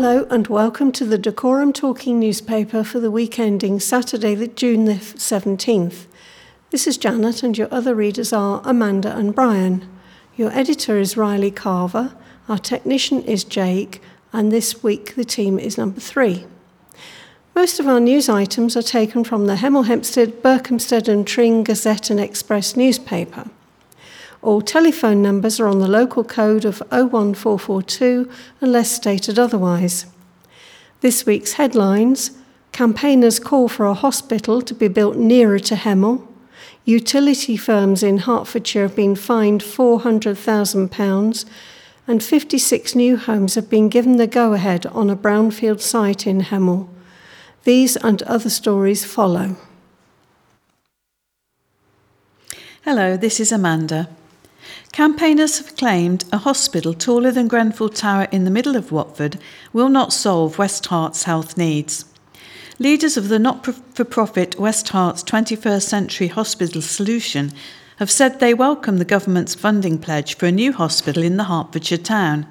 Hello and welcome to the Dacorum Talking newspaper for the week ending Saturday, June the 17th. This is Janet, and your other readers are Amanda and Brian. Your editor is Riley Carver, our technician is Jake, and this week the team is number three. Most of our news items are taken from the Hemel Hempstead, Berkhamsted and Tring Gazette and Express newspaper. All telephone numbers are on the local code of 01442 unless stated otherwise. This week's headlines Campaigners call for a hospital to be built nearer to Hemel. Utility firms in Hertfordshire have been fined £400,000 and 56 new homes have been given the go ahead on a brownfield site in Hemel. These and other stories follow. Hello, this is Amanda. Campaigners have claimed a hospital taller than Grenfell Tower in the middle of Watford will not solve West Herts' health needs. Leaders of the not for profit West Herts 21st Century Hospital Solution have said they welcome the government's funding pledge for a new hospital in the Hertfordshire town.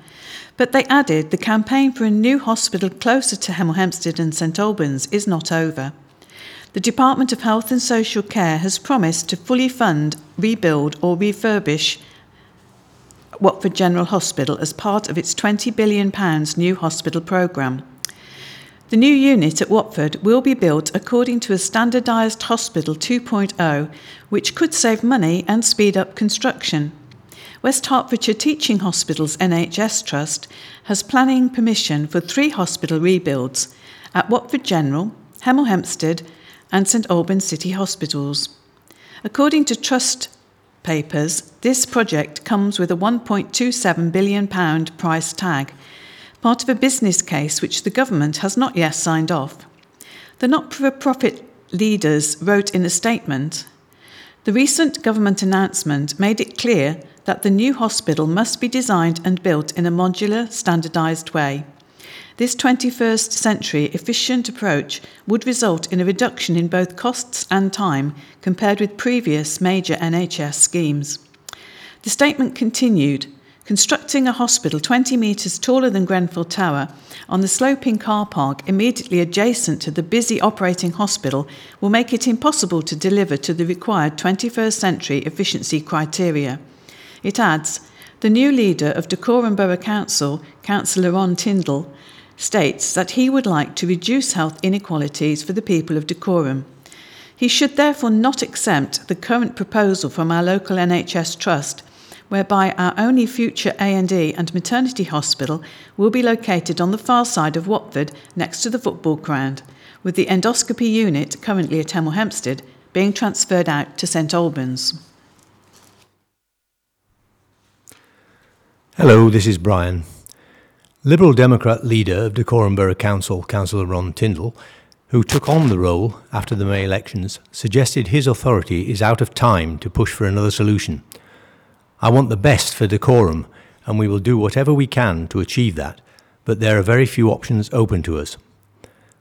But they added the campaign for a new hospital closer to Hemel Hempstead and St Albans is not over. The Department of Health and Social Care has promised to fully fund, rebuild, or refurbish Watford General Hospital as part of its £20 billion new hospital programme. The new unit at Watford will be built according to a standardised Hospital 2.0, which could save money and speed up construction. West Hertfordshire Teaching Hospitals NHS Trust has planning permission for three hospital rebuilds at Watford General, Hemel Hempstead, and St Albans City Hospitals. According to Trust papers, this project comes with a £1.27 billion price tag, part of a business case which the government has not yet signed off. The not for profit leaders wrote in a statement The recent government announcement made it clear that the new hospital must be designed and built in a modular, standardised way. This 21st century efficient approach would result in a reduction in both costs and time compared with previous major NHS schemes. The statement continued constructing a hospital 20 metres taller than Grenfell Tower on the sloping car park immediately adjacent to the busy operating hospital will make it impossible to deliver to the required 21st century efficiency criteria. It adds, the new leader of Dacorum Borough Council, Councillor Ron Tyndall, states that he would like to reduce health inequalities for the people of Dacorum. He should therefore not exempt the current proposal from our local NHS trust whereby our only future A&E and maternity hospital will be located on the far side of Watford next to the football ground, with the endoscopy unit currently at Hemel Hempstead being transferred out to St Albans. Hello, this is Brian. Liberal Democrat leader of Dacorum Borough Council, Councillor Ron Tyndall, who took on the role after the May elections, suggested his authority is out of time to push for another solution. I want the best for Dacorum, and we will do whatever we can to achieve that, but there are very few options open to us.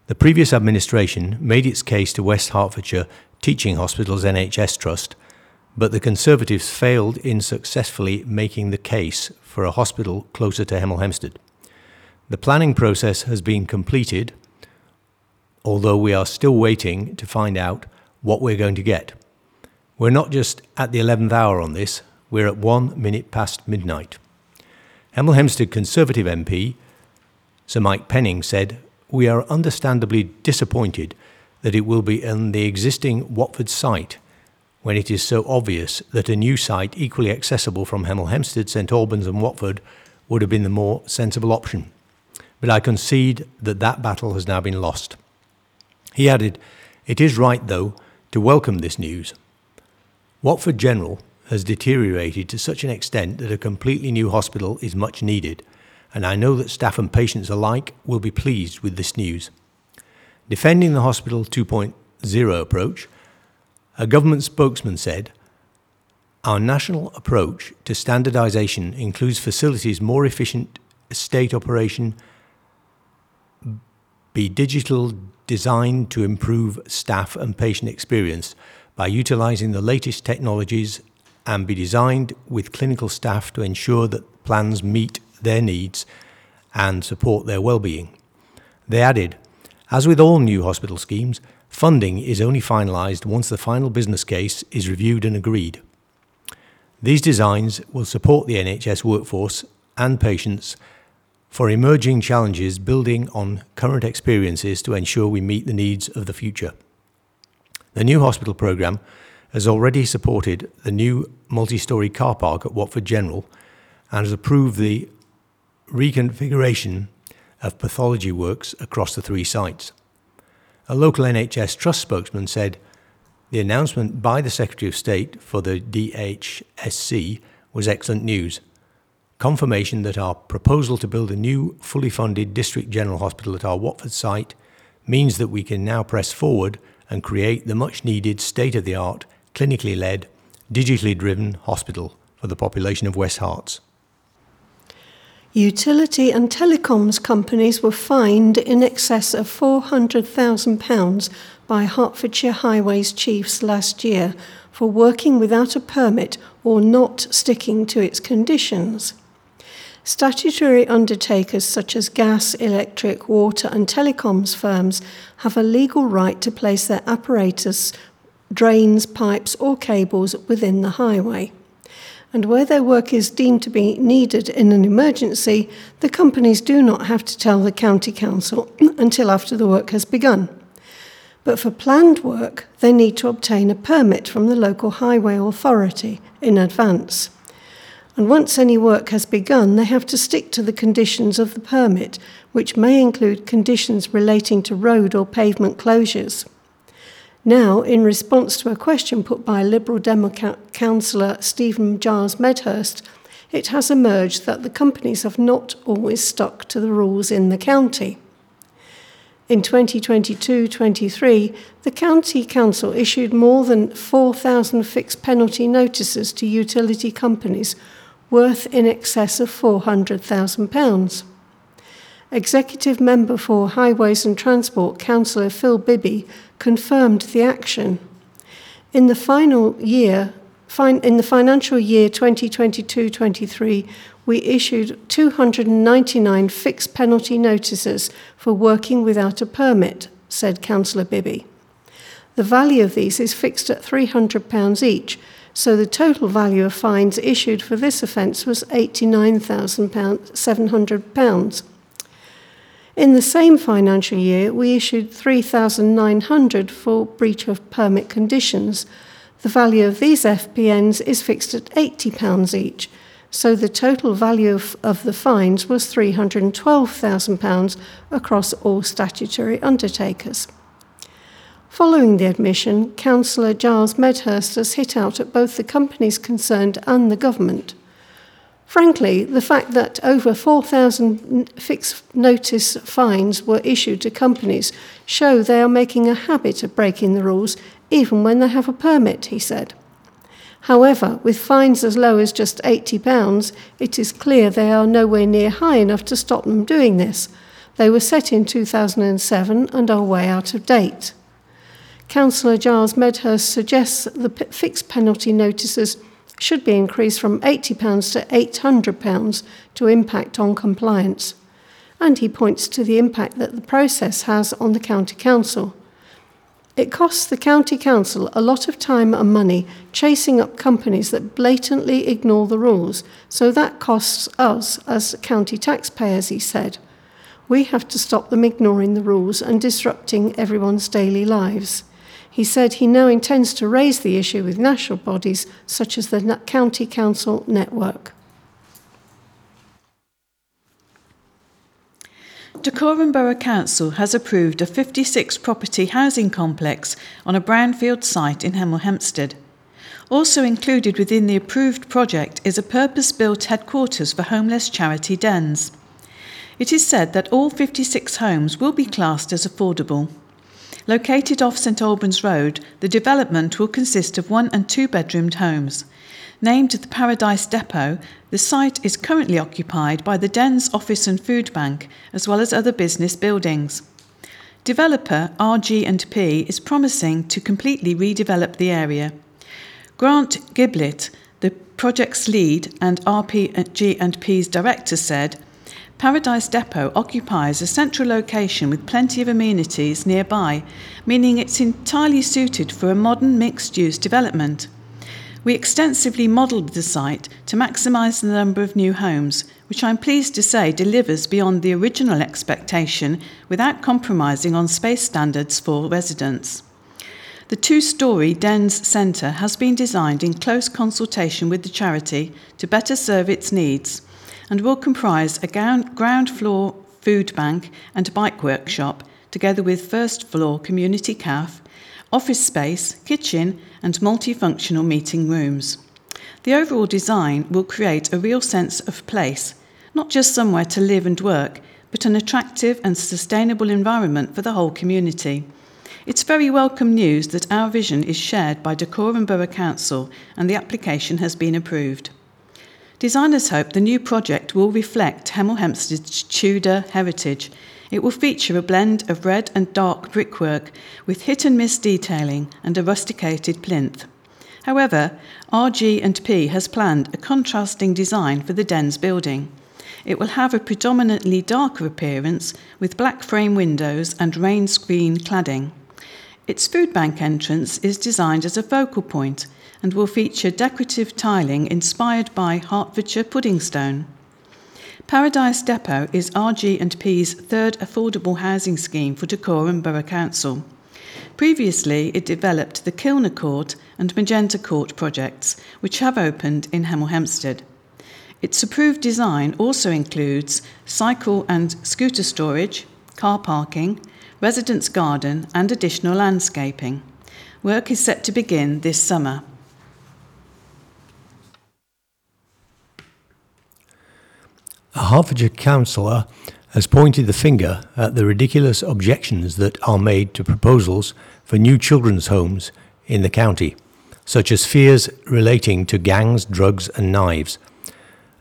The previous administration made its case to West Hertfordshire Teaching Hospitals NHS Trust, but the Conservatives failed in successfully making the case for a hospital closer to Hemel Hempstead. The planning process has been completed, although we are still waiting to find out what we're going to get. We're not just at the 11th hour on this, we're at one minute past midnight. Hemel Hempstead Conservative MP Sir Mike Penning said, We are understandably disappointed that it will be on the existing Watford site when it is so obvious that a new site equally accessible from Hemel Hempstead, St Albans, and Watford would have been the more sensible option but I concede that that battle has now been lost. He added, It is right, though, to welcome this news. Watford General has deteriorated to such an extent that a completely new hospital is much needed, and I know that staff and patients alike will be pleased with this news. Defending the Hospital 2.0 approach, a government spokesman said, Our national approach to standardisation includes facilities more efficient state operation be digital designed to improve staff and patient experience by utilizing the latest technologies and be designed with clinical staff to ensure that plans meet their needs and support their well-being. They added, as with all new hospital schemes, funding is only finalised once the final business case is reviewed and agreed. These designs will support the NHS workforce and patients for emerging challenges building on current experiences to ensure we meet the needs of the future. The new hospital programme has already supported the new multi-storey car park at Watford General and has approved the reconfiguration of pathology works across the three sites. A local NHS Trust spokesman said the announcement by the Secretary of State for the DHSC was excellent news. Confirmation that our proposal to build a new, fully funded District General Hospital at our Watford site means that we can now press forward and create the much needed state of the art, clinically led, digitally driven hospital for the population of West Herts. Utility and telecoms companies were fined in excess of £400,000 by Hertfordshire Highways chiefs last year for working without a permit or not sticking to its conditions. Statutory undertakers such as gas, electric, water, and telecoms firms have a legal right to place their apparatus, drains, pipes, or cables within the highway and where their work is deemed to be needed in an emergency, the companies do not have to tell the County Council until after the work has begun. But for planned work, they need to obtain a permit from the local highway authority in advance. And once any work has begun, they have to stick to the conditions of the permit, which may include conditions relating to road or pavement closures. Now, in response to a question put by Liberal Democrat councillor Stephen Giles Medhurst, it has emerged that the companies have not always stuck to the rules in the county. In 2022 23, the County Council issued more than 4,000 fixed penalty notices to utility companies worth in excess of £400,000. Executive Member for Highways and Transport, Councillor Phil Bibby, confirmed the action. In the final year, in the financial year 2022-23, we issued 299 fixed penalty notices for working without a permit, said Councillor Bibby. The value of these is fixed at £300 each, so the total value of fines issued for this offence was £89,700. In the same financial year, we issued 3,900 for breach of permit conditions. The value of these FPNs is fixed at £80 each, so the total value of, of the fines was £312,000 across all statutory undertakers. Following the admission, Councillor Giles Medhurst has hit out at both the companies concerned and the government. Frankly, the fact that over 4,000 fixed notice fines were issued to companies show they are making a habit of breaking the rules even when they have a permit, he said. However, with fines as low as just £80, it is clear they are nowhere near high enough to stop them doing this. They were set in 2007 and are way out of date. Councillor Giles Medhurst suggests that the fixed penalty notices should be increased from £80 to £800 to impact on compliance. And he points to the impact that the process has on the County Council. It costs the County Council a lot of time and money chasing up companies that blatantly ignore the rules, so that costs us as county taxpayers, he said. We have to stop them ignoring the rules and disrupting everyone's daily lives. He said he now intends to raise the issue with national bodies such as the County Council Network. Dacorum Borough Council has approved a 56 property housing complex on a brownfield site in Hemel Hempstead. Also included within the approved project is a purpose built headquarters for homeless charity DENS. It is said that all 56 homes will be classed as affordable. Located off St Albans Road, the development will consist of one and two bedroomed homes. Named the Paradise Depot, the site is currently occupied by the Dens Office and Food Bank, as well as other business buildings. Developer RG&P is promising to completely redevelop the area. Grant Giblett, the project's lead and RG&P's director said, Paradise Depot occupies a central location with plenty of amenities nearby, meaning it's entirely suited for a modern mixed use development. We extensively modelled the site to maximise the number of new homes, which I'm pleased to say delivers beyond the original expectation without compromising on space standards for residents. The two story Dens Centre has been designed in close consultation with the charity to better serve its needs and will comprise a ground floor food bank and bike workshop, together with first floor community cafe, office space, kitchen, and multifunctional meeting rooms. The overall design will create a real sense of place, not just somewhere to live and work, but an attractive and sustainable environment for the whole community. It's very welcome news that our vision is shared by Dacorum Borough Council and the application has been approved. Designers hope the new project will reflect Hemel Hempstead's Tudor heritage. It will feature a blend of red and dark brickwork with hit and miss detailing and a rusticated plinth. However, RG&P has planned a contrasting design for the Dens building. It will have a predominantly darker appearance with black frame windows and rain screen cladding. Its food bank entrance is designed as a focal point and will feature decorative tiling inspired by Hertfordshire pudding stone. Paradise Depot is RG&P's third affordable housing scheme for Dacorum Borough Council. Previously, it developed the Kilner Court and Magenta Court projects, which have opened in Hemel Hempstead. Its approved design also includes cycle and scooter storage, car parking, residence garden, and additional landscaping. Work is set to begin this summer. A Hertfordshire councillor has pointed the finger at the ridiculous objections that are made to proposals for new children's homes in the county, such as fears relating to gangs, drugs, and knives.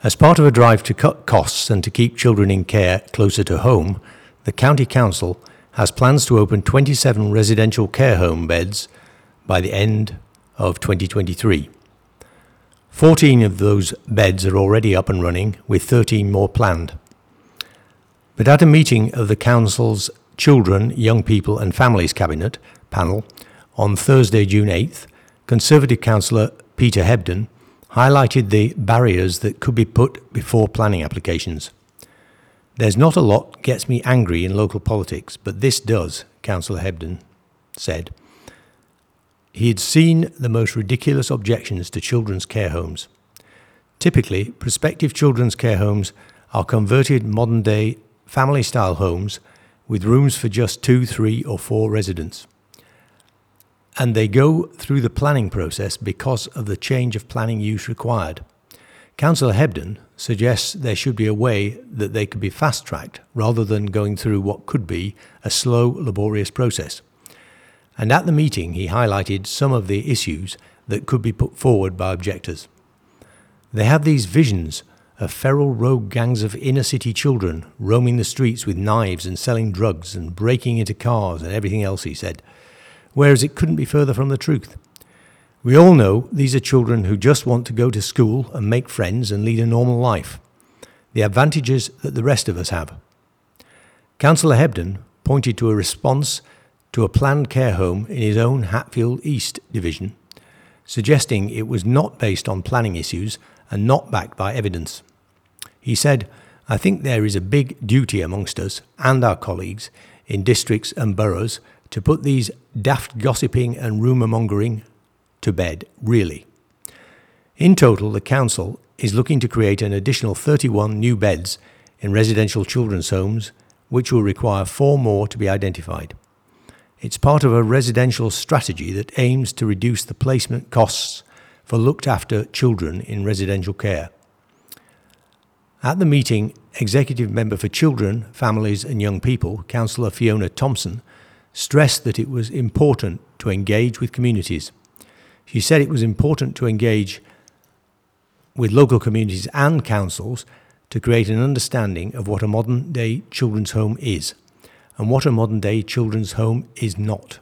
As part of a drive to cut costs and to keep children in care closer to home, the County Council has plans to open 27 residential care home beds by the end of 2023. 14 of those beds are already up and running, with 13 more planned. But at a meeting of the Council's Children, Young People and Families Cabinet panel on Thursday, June 8th, Conservative Councillor Peter Hebden highlighted the barriers that could be put before planning applications. There's not a lot gets me angry in local politics, but this does, Councillor Hebden said. He had seen the most ridiculous objections to children's care homes. Typically, prospective children's care homes are converted modern day family style homes with rooms for just two, three, or four residents. And they go through the planning process because of the change of planning use required. Councillor Hebden suggests there should be a way that they could be fast tracked rather than going through what could be a slow, laborious process. And at the meeting, he highlighted some of the issues that could be put forward by objectors. They have these visions of feral rogue gangs of inner city children roaming the streets with knives and selling drugs and breaking into cars and everything else, he said, whereas it couldn't be further from the truth. We all know these are children who just want to go to school and make friends and lead a normal life, the advantages that the rest of us have. Councillor Hebden pointed to a response to a planned care home in his own Hatfield East division, suggesting it was not based on planning issues and not backed by evidence. He said, I think there is a big duty amongst us and our colleagues in districts and boroughs to put these daft gossiping and rumour mongering to bed, really. In total, the Council is looking to create an additional 31 new beds in residential children's homes, which will require four more to be identified. It's part of a residential strategy that aims to reduce the placement costs for looked after children in residential care. At the meeting, Executive Member for Children, Families and Young People, Councillor Fiona Thompson, stressed that it was important to engage with communities. She said it was important to engage with local communities and councils to create an understanding of what a modern day children's home is and what a modern day children's home is not.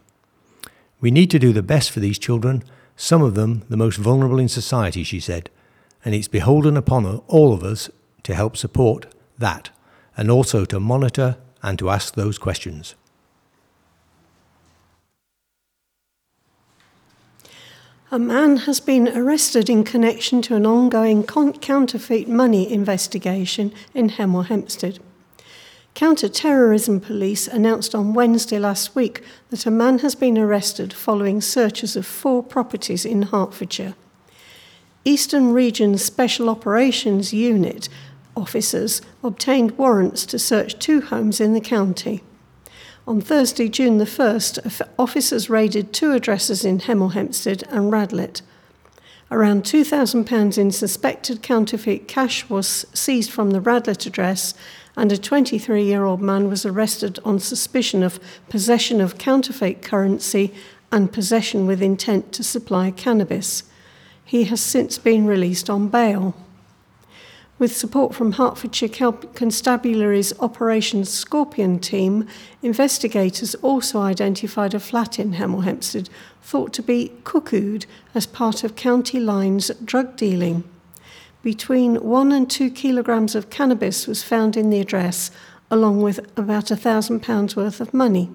We need to do the best for these children, some of them the most vulnerable in society, she said, and it's beholden upon all of us to help support that and also to monitor and to ask those questions. A man has been arrested in connection to an ongoing counterfeit money investigation in Hemel Hempstead. Counter terrorism police announced on Wednesday last week that a man has been arrested following searches of four properties in Hertfordshire. Eastern Region Special Operations Unit officers obtained warrants to search two homes in the county. On Thursday, June the 1st, officers raided two addresses in Hemel Hempstead and Radlett. Around £2,000 in suspected counterfeit cash was seized from the Radlett address, and a 23 year old man was arrested on suspicion of possession of counterfeit currency and possession with intent to supply cannabis. He has since been released on bail. With support from Hertfordshire Constabulary's Operation Scorpion team, investigators also identified a flat in Hemel Hempstead thought to be cuckooed as part of County Line's drug dealing. Between one and two kilograms of cannabis was found in the address, along with about a thousand pounds worth of money.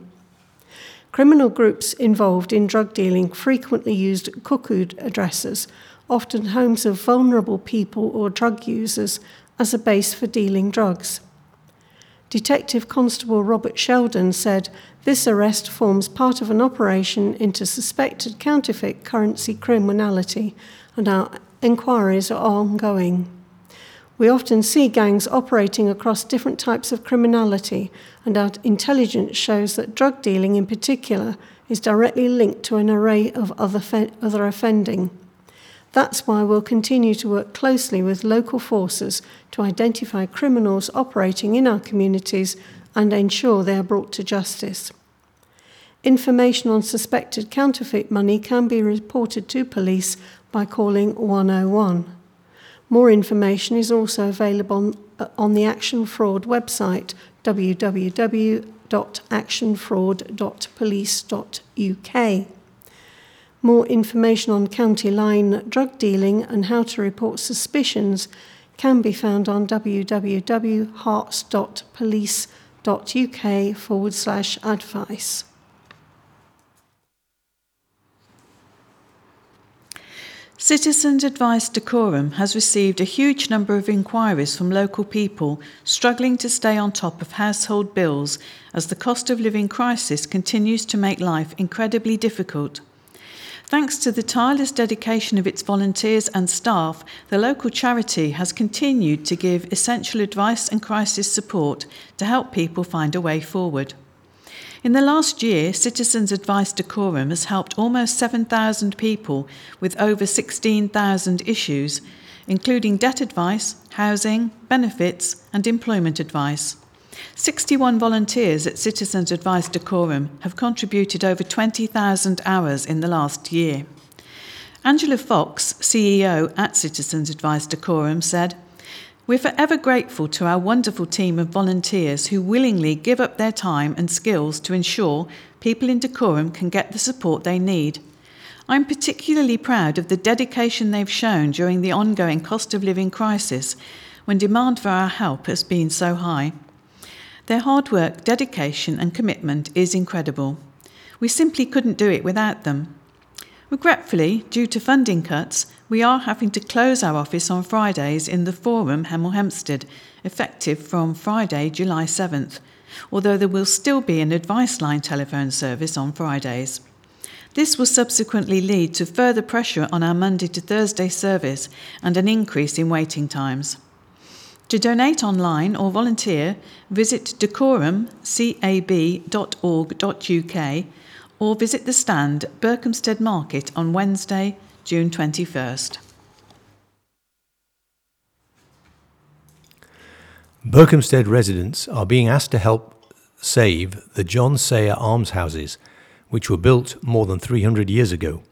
Criminal groups involved in drug dealing frequently used cuckooed addresses, often homes of vulnerable people or drug users, as a base for dealing drugs. Detective Constable Robert Sheldon said this arrest forms part of an operation into suspected counterfeit currency criminality, and our inquiries are ongoing. We often see gangs operating across different types of criminality, and our intelligence shows that drug dealing in particular is directly linked to an array of other, fe- other offending. That's why we'll continue to work closely with local forces to identify criminals operating in our communities and ensure they are brought to justice. Information on suspected counterfeit money can be reported to police by calling 101. More information is also available on the Action Fraud website www.actionfraud.police.uk. More information on county line drug dealing and how to report suspicions can be found on www.herts.police.uk forward slash advice. Citizens Advice Dacorum has received a huge number of inquiries from local people struggling to stay on top of household bills as the cost of living crisis continues to make life incredibly difficult. Thanks to the tireless dedication of its volunteers and staff, the local charity has continued to give essential advice and crisis support to help people find a way forward. In the last year, Citizens Advice Dacorum has helped almost 7,000 people with over 16,000 issues, including debt advice, housing, benefits, and employment advice. 61 volunteers at Citizens Advice Dacorum have contributed over 20,000 hours in the last year. Angela Fox, CEO at Citizens Advice Dacorum, said, We're forever grateful to our wonderful team of volunteers who willingly give up their time and skills to ensure people in Dacorum can get the support they need. I'm particularly proud of the dedication they've shown during the ongoing cost of living crisis when demand for our help has been so high. Their hard work, dedication, and commitment is incredible. We simply couldn't do it without them. Regretfully, due to funding cuts, we are having to close our office on Fridays in the Forum Hemel Hempstead, effective from Friday, July 7th, although there will still be an advice line telephone service on Fridays. This will subsequently lead to further pressure on our Monday to Thursday service and an increase in waiting times. To donate online or volunteer, visit dacorumcab.org.uk or visit the stand at Berkhamsted Market on Wednesday, June 21st. Berkhamsted residents are being asked to help save the John Sayer almshouses, which were built more than 300 years ago.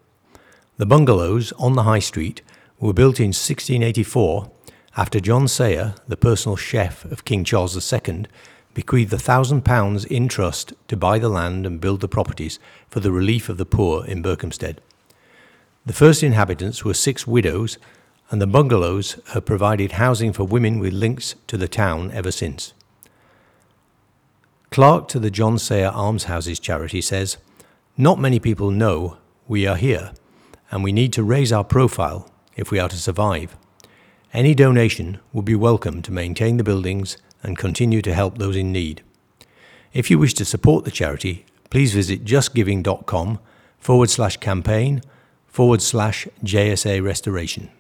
The bungalows on the High Street were built in 1684 after John Sayer, the personal chef of King Charles II, bequeathed a thousand pounds in trust to buy the land and build the properties for the relief of the poor in Berkhamsted. The first inhabitants were six widows, and the bungalows have provided housing for women with links to the town ever since. Clerk to the John Sayer Almshouses charity says, Not many people know we are here, and we need to raise our profile if we are to survive. Any donation would be welcome to maintain the buildings and continue to help those in need. If you wish to support the charity, please visit justgiving.com forward slash campaign forward slash JSA restoration.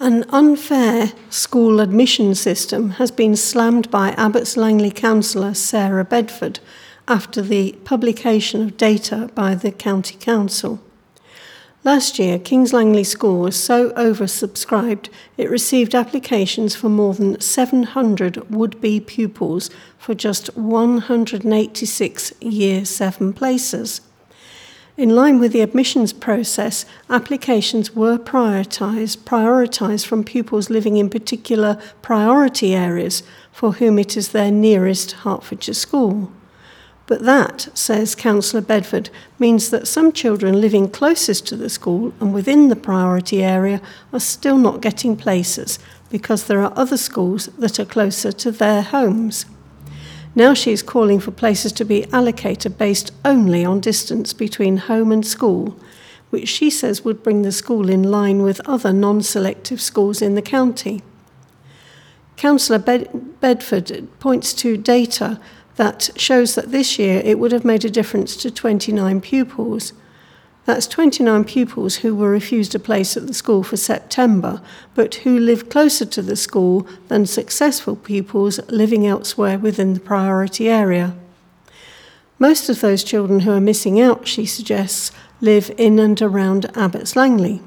An unfair school admission system has been slammed by Abbots Langley councillor Sarah Bedford after the publication of data by the County Council. Last year, Kings Langley School was so oversubscribed it received applications for more than 700 would be pupils for just 186 Year 7 places. In line with the admissions process, applications were prioritised, prioritised from pupils living in particular priority areas for whom it is their nearest Hertfordshire school. But that, says Councillor Bedford, means that some children living closest to the school and within the priority area are still not getting places because there are other schools that are closer to their homes. Now she is calling for places to be allocated based only on distance between home and school, which she says would bring the school in line with other non selective schools in the county. Councillor Bed- Bedford points to data that shows that this year it would have made a difference to 29 pupils. That's 29 pupils who were refused a place at the school for September, but who live closer to the school than successful pupils living elsewhere within the priority area. Most of those children who are missing out, she suggests, live in and around Abbots Langley.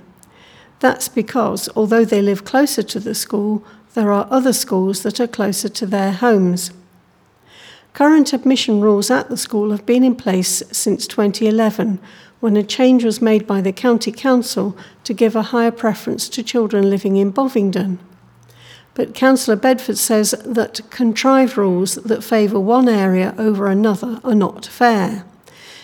That's because, although they live closer to the school, there are other schools that are closer to their homes. Current admission rules at the school have been in place since 2011, when a change was made by the County Council to give a higher preference to children living in Bovingdon. But Councillor Bedford says that contrived rules that favour one area over another are not fair.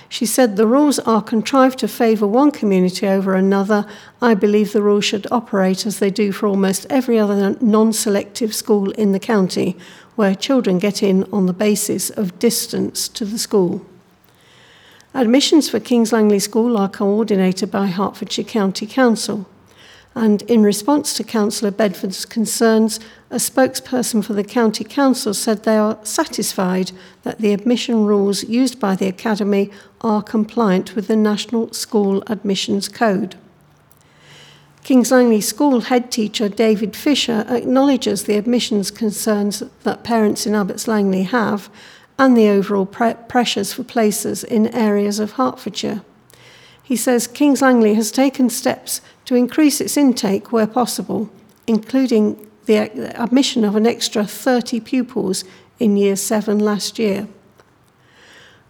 She said the rules are contrived to favour one community over another. I believe the rules should operate as they do for almost every other non selective school in the county, where children get in on the basis of distance to the school. Admissions for Kings Langley School are coordinated by Hertfordshire County Council. And in response to Councillor Bedford's concerns, a spokesperson for the County Council said they are satisfied that the admission rules used by the Academy are compliant with the National School Admissions Code. Kings Langley School head teacher David Fisher acknowledges the admissions concerns that parents in Abbots Langley have and the overall pre- pressures for places in areas of Hertfordshire. He says Kings Langley has taken steps to increase its intake where possible, including the admission of an extra 30 pupils in Year 7 last year.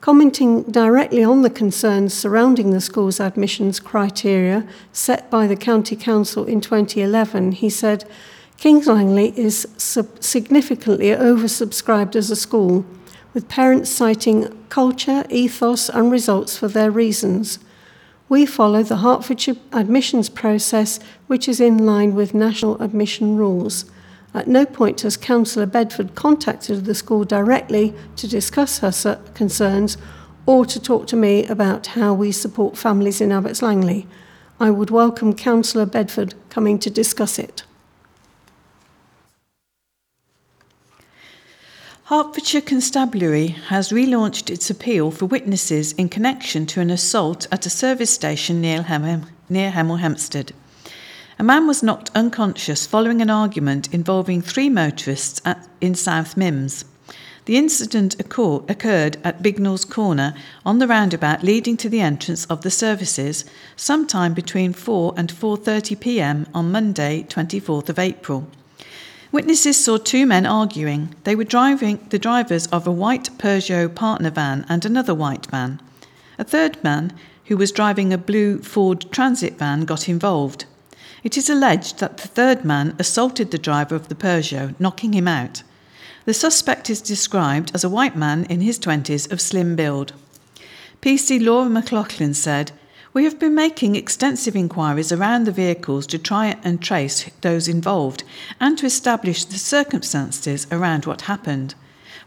Commenting directly on the concerns surrounding the school's admissions criteria set by the County Council in 2011, he said, Kings Langley is sub- significantly oversubscribed as a school, with parents citing culture, ethos, and results for their reasons. We follow the Hertfordshire admissions process, which is in line with national admission rules. At no point has Councillor Bedford contacted the school directly to discuss her concerns or to talk to me about how we support families in Abbots Langley. I would welcome Councillor Bedford coming to discuss it. Hertfordshire Constabulary has relaunched its appeal for witnesses in connection to an assault at a service station near, Hem- near. A man was knocked unconscious following an argument involving three motorists at, in South Mimms. The incident occurred at Bignell's Corner on the roundabout leading to the entrance of the services sometime between 4 and 4:30 p.m. on Monday, 24th of April. Witnesses saw two men arguing. They were driving the drivers of a white Peugeot partner van and another white van. A third man, who was driving a blue Ford Transit van, got involved. It is alleged that the third man assaulted the driver of the Peugeot, knocking him out. The suspect is described as a white man in his 20s of slim build. PC Laura McLaughlin said, We have been making extensive inquiries around the vehicles to try and trace those involved and to establish the circumstances around what happened.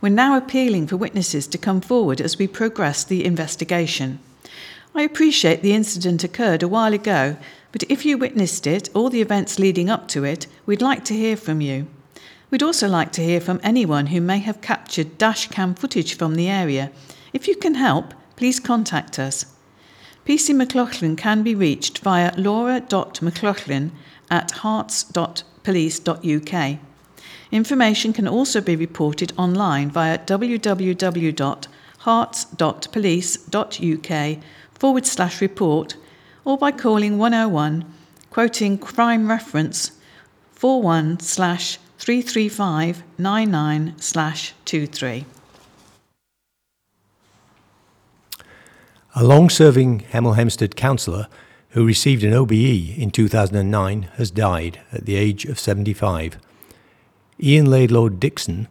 We're now appealing for witnesses to come forward as we progress the investigation. I appreciate the incident occurred a while ago, but if you witnessed it or the events leading up to it, we'd like to hear from you. We'd also like to hear from anyone who may have captured dash cam footage from the area. If you can help, please contact us. PC McLaughlin can be reached via laura.mclaughlin at herts.police.uk. Information can also be reported online via www.herts.police.uk forward slash report or by calling 101, quoting crime reference 41 slash 335 99 slash 23. A long serving Hemel Hempstead councillor who received an OBE in 2009 has died at the age of 75. Ian Laidlaw Dixon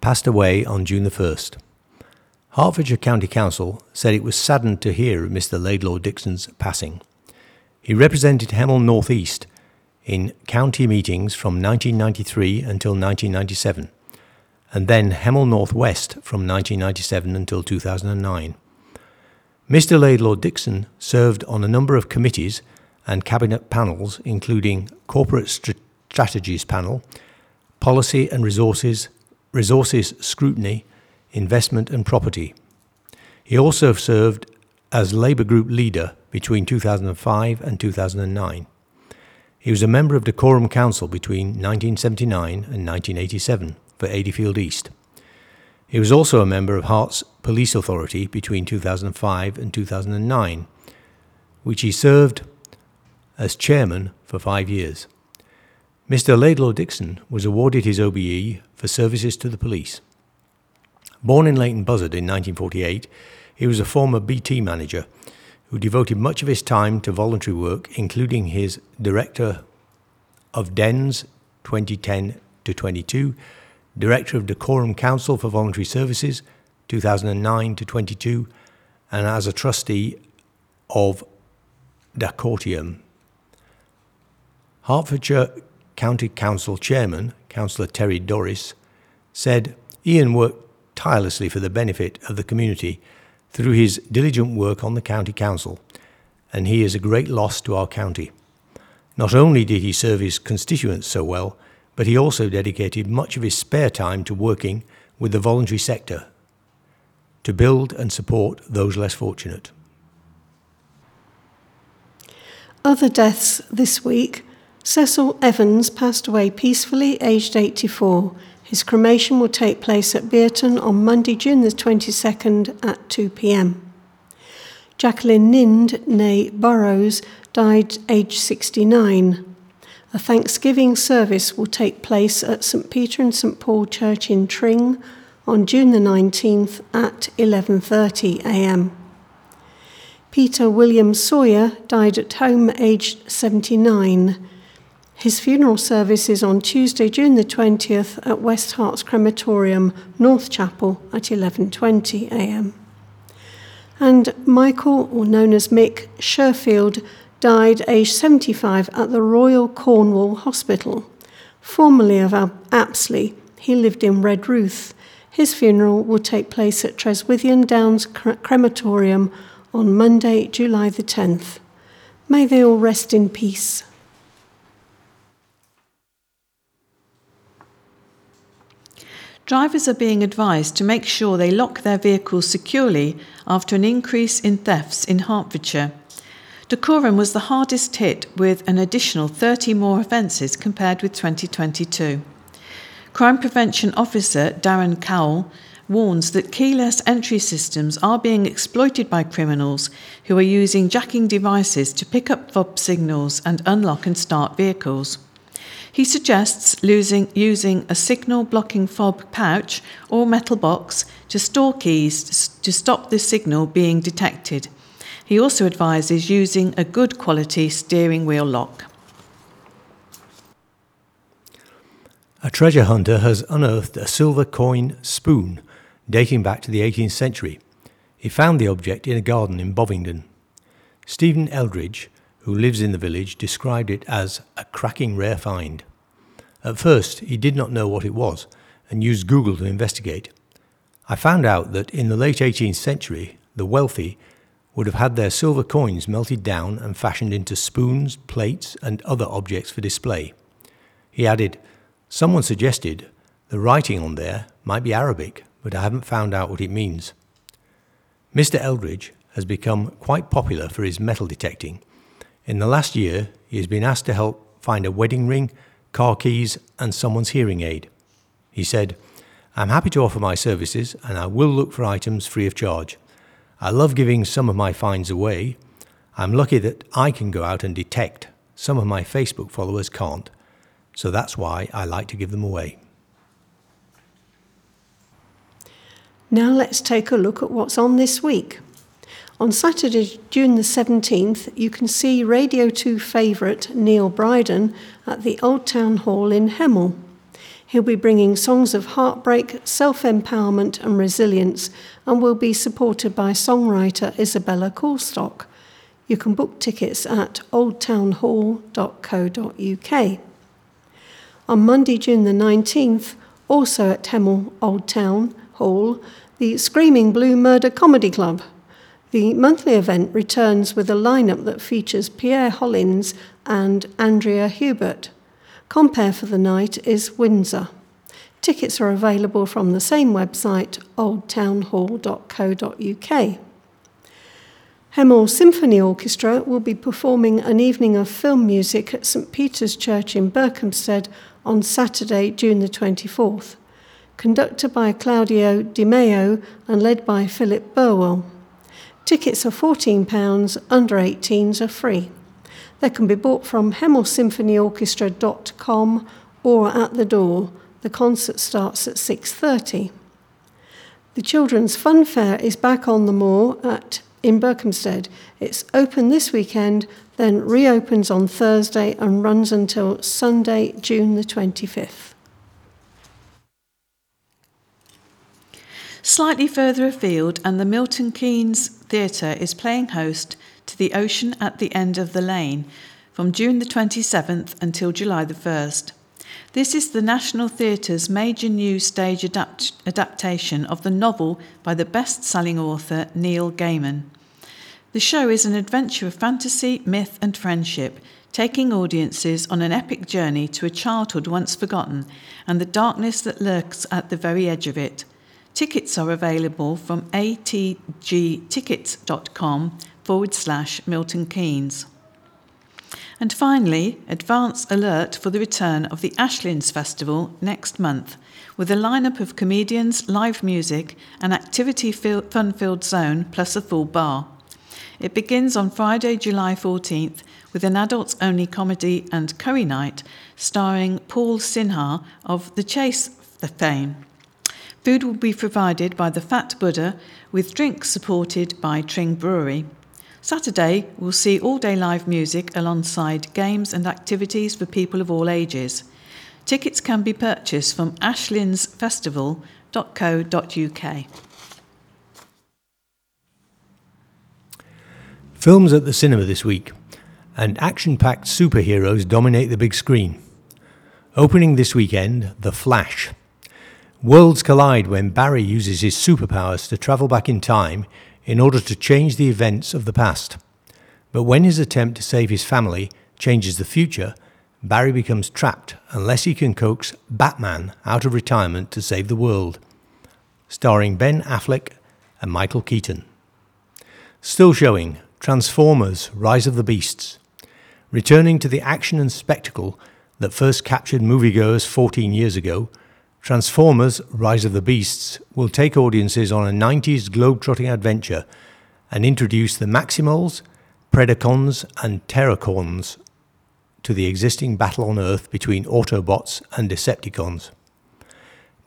passed away on June the 1st. Hertfordshire County Council said it was saddened to hear of Mr Laidlaw Dixon's passing. He represented Hemel North East in county meetings from 1993 until 1997, and then Hemel North West from 1997 until 2009. Mr. Laidlaw Dixon served on a number of committees and cabinet panels, including Corporate Strategies Panel, Policy and Resources, Resources Scrutiny, Investment and Property. He also served as Labour Group leader between 2005 and 2009. He was a member of Dacorum Council between 1979 and 1987 for Adeyfield East. He was also a member of Herts Police Authority between 2005 and 2009, which he served as chairman for five years. Mr. Laidlaw Dixon was awarded his OBE for services to the police. Born in Leighton Buzzard in 1948, he was a former BT manager who devoted much of his time to voluntary work, including his director of DENS 2010 to 22 Director of Dacorum Council for Voluntary Services, 2009 to 22, and as a trustee of Dacortium. Hertfordshire County Council Chairman, Councillor Terry Douris, said Ian worked tirelessly for the benefit of the community through his diligent work on the County Council, and he is a great loss to our county. Not only did he serve his constituents so well, but he also dedicated much of his spare time to working with the voluntary sector to build and support those less fortunate. Other deaths this week Cecil Evans passed away peacefully, aged 84. His cremation will take place at Bearton on Monday, June the 22nd at 2 pm. Jacqueline Nind, née Burrows, died aged 69. A Thanksgiving service will take place at St Peter and St Paul Church in Tring on June the 19th at 11:30 a.m. Peter William Sawyer died at home aged 79. His funeral service is on Tuesday, June the 20th at West Herts Crematorium, North Chapel at 11:20 a.m. And Michael, or known as Mick Sherfield, died aged 75 at the Royal Cornwall Hospital. Formerly of Apsley, he lived in Redruth. His funeral will take place at Treswithian Downs Crematorium on Monday, July the 10th. May they all rest in peace. Drivers are being advised to make sure they lock their vehicles securely after an increase in thefts in Hertfordshire. Dacorum was the hardest hit with an additional 30 more offences compared with 2022. Crime Prevention Officer Darren Cowell warns that keyless entry systems are being exploited by criminals who are using jacking devices to pick up fob signals and unlock and start vehicles. He suggests losing, using a signal blocking fob pouch or metal box to store keys to stop the signal being detected. He also advises using a good quality steering wheel lock. A treasure hunter has unearthed a silver coin spoon dating back to the 18th century. He found the object in a garden in Bovingdon. Stephen Eldridge, who lives in the village, described it as a cracking rare find. At first, he did not know what it was and used Google to investigate. I found out that in the late 18th century, the wealthy would have had their silver coins melted down and fashioned into spoons, plates, and other objects for display. He added, Someone suggested the writing on there might be Arabic, but I haven't found out what it means. Mr. Eldridge has become quite popular for his metal detecting. In the last year, he has been asked to help find a wedding ring, car keys, and someone's hearing aid. He said, I'm happy to offer my services and I will look for items free of charge. I love giving some of my finds away. I'm lucky that I can go out and detect. Some of my Facebook followers can't. So that's why I like to give them away. Now let's take a look at what's on this week. On Saturday, June the 17th, you can see Radio 2 favourite Nell Bryden at the Old Town Hall in Hemel. He'll be bringing songs of heartbreak, self empowerment, and resilience, and will be supported by songwriter Isabella Coulstock. You can book tickets at oldtownhall.co.uk. On Monday, June the 19th, also at Hemel Old Town Hall, the Screaming Blue Murder Comedy Club. The monthly event returns with a lineup that features Pierre Hollins and Andrea Hubert. Compare for the night is Windsor. Tickets are available from the same website, oldtownhall.co.uk. Hemel Symphony Orchestra will be performing an evening of film music at St Peter's Church in Berkhamsted on Saturday, June the 24th, conducted by Claudio Di Meo and led by Philip Burwell. Tickets are £14, under 18s are free. They can be bought from hemelsymphonyorchestra.com or at the door. The concert starts at 6:30. The Children's Fun Fair is back on the moor at in Berkhamsted. It's open this weekend, then reopens on Thursday and runs until Sunday, June the 25th. Slightly further afield, and the Milton Keynes Theatre is playing host to The Ocean at the End of the Lane from June the 27th until July the 1st. This is the National Theatre's major new stage adapt- adaptation of the novel by the best selling author Neil Gaiman. The show is an adventure of fantasy, myth, and friendship, taking audiences on an epic journey to a childhood once forgotten and the darkness that lurks at the very edge of it. Tickets are available from atgtickets.com forward slash Milton Keynes. And finally, advance alert for the return of the Ashlyns Festival next month, with a lineup of comedians, live music, an activity fun filled zone, plus a full bar. It begins on Friday, July 14th, with an adults only comedy and curry night starring Paul Sinha of The Chase the fame. Food will be provided by the Fat Buddha, with drinks supported by Tring Brewery. Saturday will see all day live music alongside games and activities for people of all ages. Tickets can be purchased from ashlynsfestival.co.uk. Films at the cinema this week, and action packed superheroes dominate the big screen. Opening this weekend, The Flash. Worlds collide when Barry uses his superpowers to travel back in time in order to change the events of the past. But when his attempt to save his family changes the future, Barry becomes trapped unless he can coax Batman out of retirement to save the world. Starring Ben Affleck and Michael Keaton. Still showing Transformers Rise of the Beasts. Returning to the action and spectacle that first captured moviegoers 14 years ago, Transformers Rise of the Beasts will take audiences on a 90s globe-trotting adventure and introduce the Maximals, Predacons, and Terrorcons to the existing battle on Earth between Autobots and Decepticons.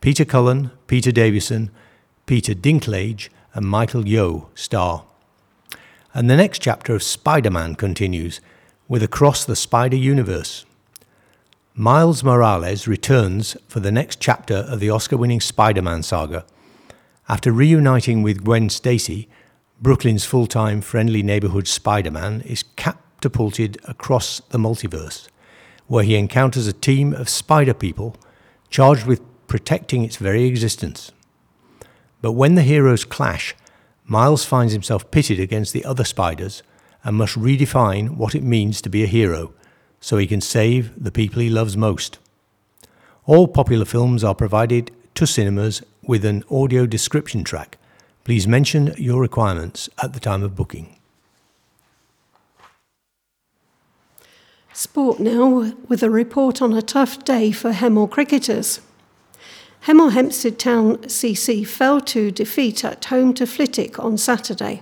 Peter Cullen, Peter Davidson, Peter Dinklage, and Michelle Yeoh star. And the next chapter of Spider Man continues with Across the Spider Universe. Miles Morales returns for the next chapter of the Oscar winning Spider Man saga. After reuniting with Gwen Stacy, Brooklyn's full time friendly neighborhood Spider Man is catapulted across the multiverse, where he encounters a team of spider people charged with protecting its very existence. But when the heroes clash, Miles finds himself pitted against the other spiders and must redefine what it means to be a hero so he can save the people he loves most. All popular films are provided to cinemas with an audio description track. Please mention your requirements at the time of booking. Sport now with a report on a tough day for Hemel cricketers. Hemel Hempstead Town CC fell to defeat at home to Flitwick on Saturday.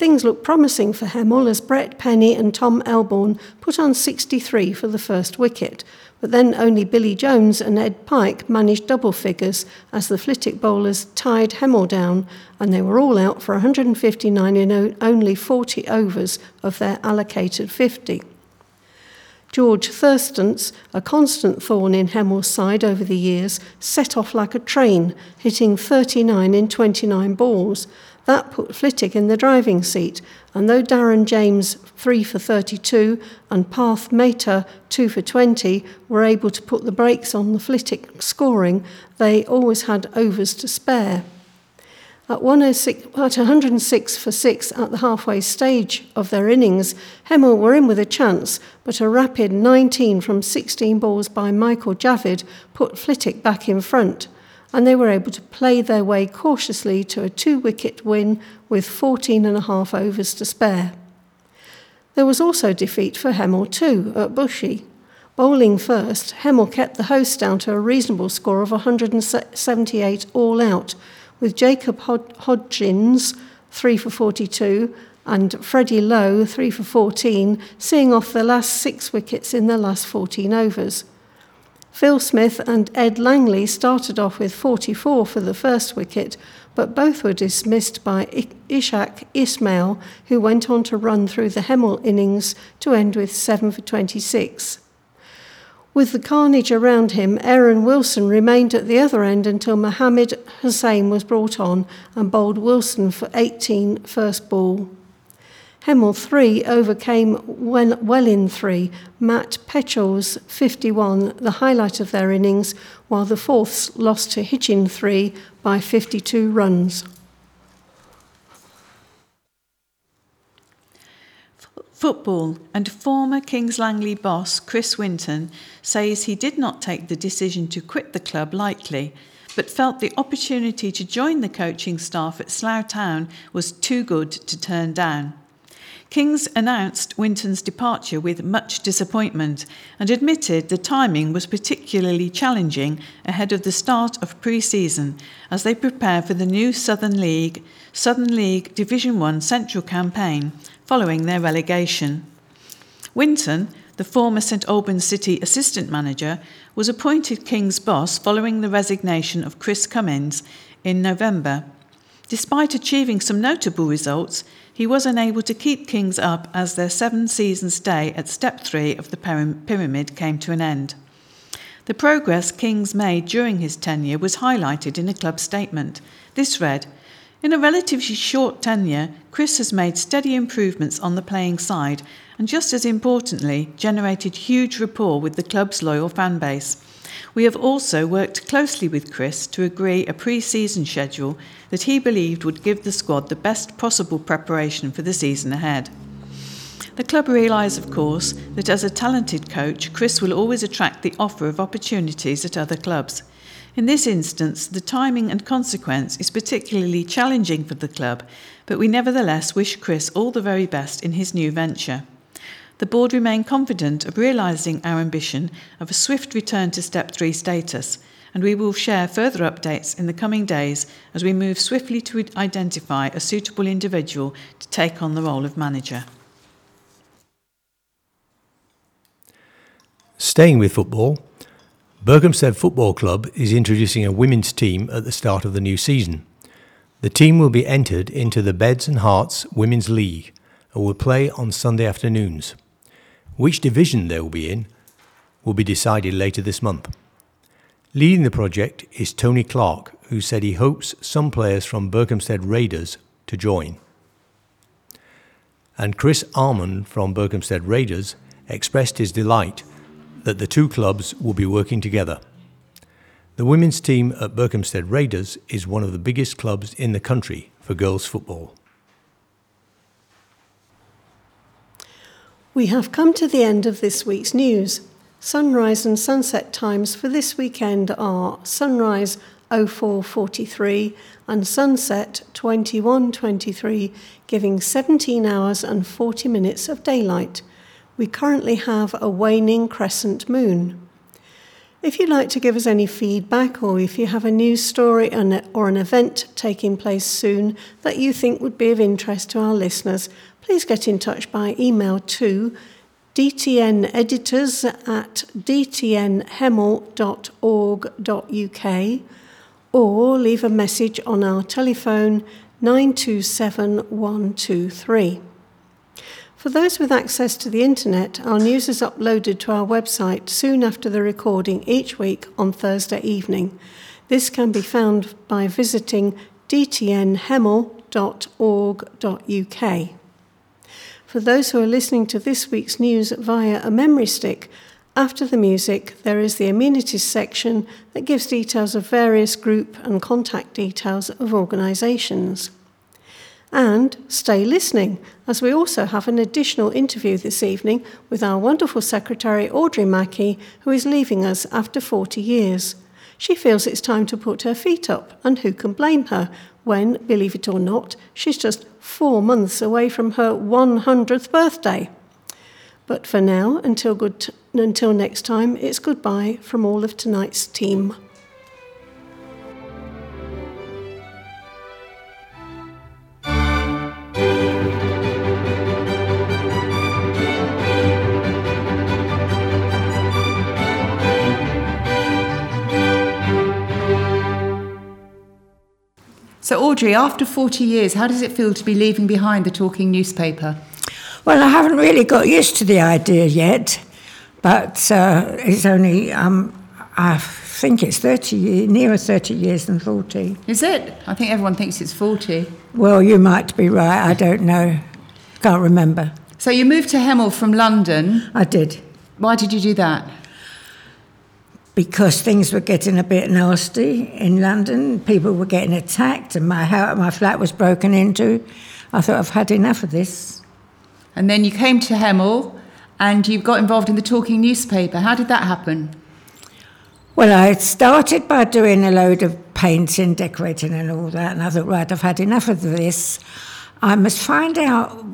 Things look promising for Hemel as Brett Penny and Tom Elborn put on 63 for the first wicket, but then only Billy Jones and Ed Pike managed double figures as the Flitwick bowlers tied Hemel down, and they were all out for 159 in only 40 overs of their allocated 50. George Thurstance, a constant thorn in Hemel's side over the years, set off like a train, hitting 39 in 29 balls. That put Flitwick in the driving seat, and though Darren James, 3 for 32, and Parth Mehta, 2 for 20, were able to put the brakes on the Flitwick scoring, they always had overs to spare. At, 106, at 106 for 6 at the halfway stage of their innings, Hemel were in with a chance, but a rapid 19 from 16 balls by Michael Javid put Flitwick back in front, and they were able to play their way cautiously to a two wicket win with 14 and a half overs to spare. There was also defeat for Hemel too at Bushey. Bowling first, Hemel kept the hosts down to a reasonable score of 178 all out, with Jacob Hod- Hodgins, 3 for 42, and Freddie Lowe, 3 for 14, seeing off the last six wickets in the last 14 overs. Phil Smith and Ed Langley started off with 44 for the first wicket, but both were dismissed by Ishak Ismail, who went on to run through the Hemel innings to end with 7 for 26. With the carnage around him, Aaron Wilson remained at the other end until Mohammed Hussain was brought on and bowled Wilson for 18 first ball. Hemel 3 overcame well, well in 3, Matt Petchell's 51, the highlight of their innings, while the fourths lost to Hitchin 3 by 52 runs. Football and former Kings Langley boss Chris Winton says he did not take the decision to quit the club lightly, but felt the opportunity to join the coaching staff at Slough Town was too good to turn down. Kings announced Winton's departure with much disappointment and admitted the timing was particularly challenging ahead of the start of pre-season as they prepare for the new Southern League Southern League Division 1 Central campaign following their relegation. Winton, the former St Albans City assistant manager, was appointed King's boss following the resignation of Chris Cummins in November. Despite achieving some notable results, he was unable to keep Kings up as their seven season stay at step three of the pyramid came to an end. The progress Kings made during his tenure was highlighted in a club statement. This read in a relatively short tenure, Chris has made steady improvements on the playing side and, just as importantly, generated huge rapport with the club's loyal fan base. We have also worked closely with Chris to agree a pre season schedule that he believed would give the squad the best possible preparation for the season ahead. The club realise, of course, that as a talented coach, Chris will always attract the offer of opportunities at other clubs. In this instance, the timing and consequence is particularly challenging for the club, but we nevertheless wish Chris all the very best in his new venture. The board remain confident of realising our ambition of a swift return to Step 3 status, and we will share further updates in the coming days as we move swiftly to identify a suitable individual to take on the role of manager. Staying with football, Berkhamsted Football Club is introducing a women's team at the start of the new season. The team will be entered into the Beds and Herts Women's League and will play on Sunday afternoons. Which division they will be in will be decided later this month. Leading the project is Tony Clark, who said he hopes some players from Berkhamsted Raiders to join. and Chris Armand from Berkhamsted Raiders expressed his delight that the two clubs will be working together. The women's team at Berkhamsted Raiders is one of the biggest clubs in the country for girls' football. We have come to the end of this week's news. Sunrise and sunset times for this weekend are sunrise 0443 and sunset 2123, giving 17 hours and 40 minutes of daylight. We currently have a waning crescent moon. If you'd like to give us any feedback or if you have a news story or an event taking place soon that you think would be of interest to our listeners, please get in touch by email to dtneditors at dtnhemel.org.uk or leave a message on our telephone 927123. For those with access to the internet, our news is uploaded to our website soon after the recording each week on Thursday evening. This can be found by visiting dtnhemel.org.uk. For those who are listening to this week's news via a memory stick, after the music, there is the amenities section that gives details of various group and contact details of organisations. And stay listening, as we also have an additional interview this evening with our wonderful secretary, Audrey Mackey, who is leaving us after 40 years. She feels it's time to put her feet up, and who can blame her when, believe it or not, she's just four months away from her 100th birthday. But for now, until, good t- until next time, it's goodbye from all of tonight's team. So, Audrey, after 40 years, how does it feel to be leaving behind the talking newspaper? Well, I haven't really got used to the idea yet, but uh, it's only, um, I think it's 30 years, nearer 30 years than 40. Is it? I think everyone thinks it's 40. Well, you might be right, I don't know. Can't remember. So, you moved to Hemel from London. I did. Why did you do that? Because things were getting a bit nasty in London. People were getting attacked, and my house, my flat was broken into. I thought I've had enough of this. And then you came to Hemel, and you got involved in the talking newspaper. How did that happen? Well, I started by doing a load of painting, decorating, and all that, and I thought, right, I've had enough of this. I must find out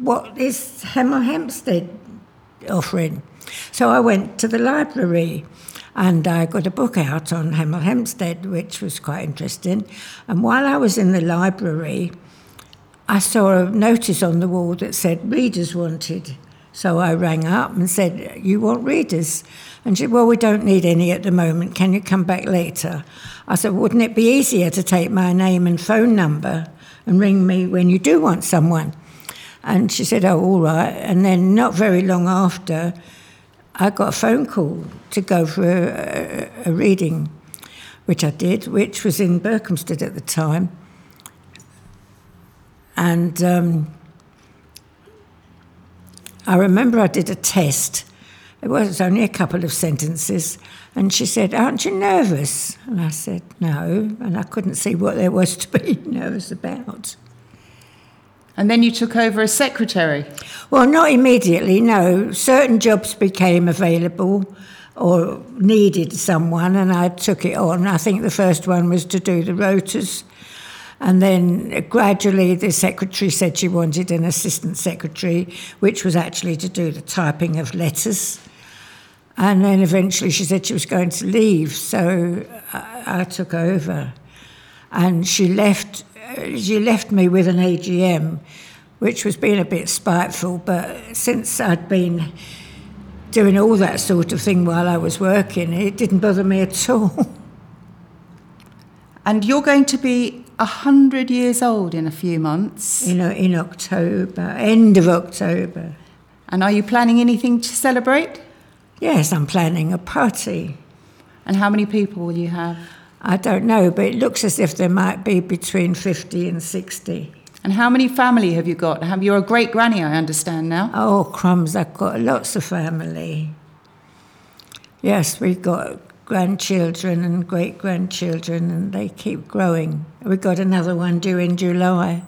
what is Hemel Hempstead offering. So I went to the library and I got a book out on Hemel Hempstead, which was quite interesting. And while I was in the library, I saw a notice on the wall that said readers wanted. So I rang up and said, You want readers? And she said, Well, we don't need any at the moment. Can you come back later? I said, Wouldn't it be easier to take my name and phone number and ring me when you do want someone? And she said, Oh, all right. And then, not very long after, I got a phone call to go for a, a, a reading, which I did, which was in Berkhamsted at the time. And um, I remember I did a test. It was only a couple of sentences. And she said, Aren't you nervous? And I said, No. And I couldn't see what there was to be nervous about. And then you took over as secretary? Well, not immediately, no. Certain jobs became available or needed someone, and I took it on. I think the first one was to do the rotas. And then gradually the secretary said she wanted an assistant secretary, which was actually to do the typing of letters. And then eventually she said she was going to leave, so I, took over. And she left she left me with an AGM, which was being a bit spiteful, but since I'd been doing all that sort of thing while I was working, it didn't bother me at all. And you're going to be 100 years old in a few months. You know, in October, end of October. And are you planning anything to celebrate? Yes, I'm planning a party. And how many people will you have? I don't know, but it looks as if there might be between 50 and 60. And how many family have you got? Have you're a great granny, I understand now. Oh, crumbs, I've got lots of family. Yes, we've got grandchildren and great grandchildren, and they keep growing. We've got another one due in July.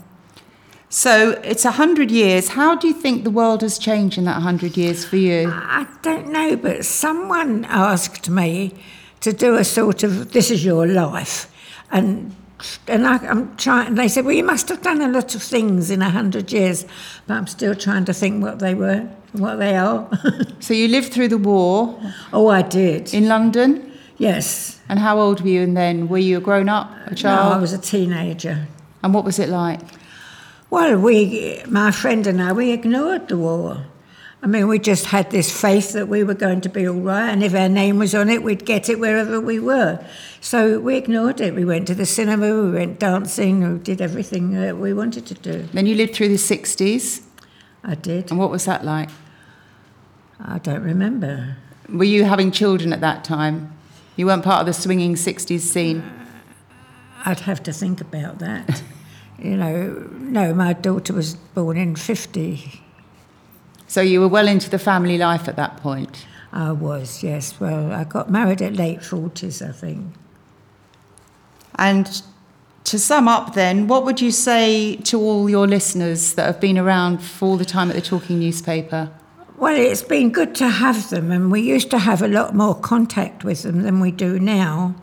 So it's a hundred years. How do you think the world has changed in that hundred years for you? I don't know, but someone asked me to do a sort of this is your life, and and I, am trying. They said, well, you must have done a lot of things in a hundred years, but I'm still trying to think what they were, what they are. so you lived through the war. Oh, I did in London. Yes. And how old were you? And then were you a grown up, a child? No, I was a teenager. And what was it like? Well, we, my friend and I, we ignored the war. I mean, we just had this faith that we were going to be all right, and if our name was on it, we'd get it wherever we were. So we ignored it. We went to the cinema, we went dancing, we did everything that we wanted to do. Then you lived through the 60s? I did. And what was that like? I don't remember. Were you having children at that time? You weren't part of the swinging 60s scene? Uh, I'd have to think about that. you know, no, my daughter was born in 50. So you were well into the family life at that point? I was, yes. Well, I got married at late 40s, I think. And to sum up, then, what would you say to all your listeners that have been around for all the time at the Talking Newspaper? Well, it's been good to have them, and we used to have a lot more contact with them than we do now,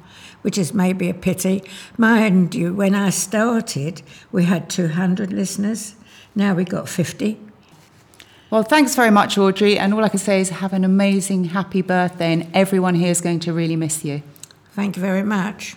which is maybe a pity. Mind you, when I started, we had 200 listeners. Now we've got 50. Well, thanks very much, Audrey. And all I can say is have an amazing, happy birthday, and everyone here is going to really miss you. Thank you very much.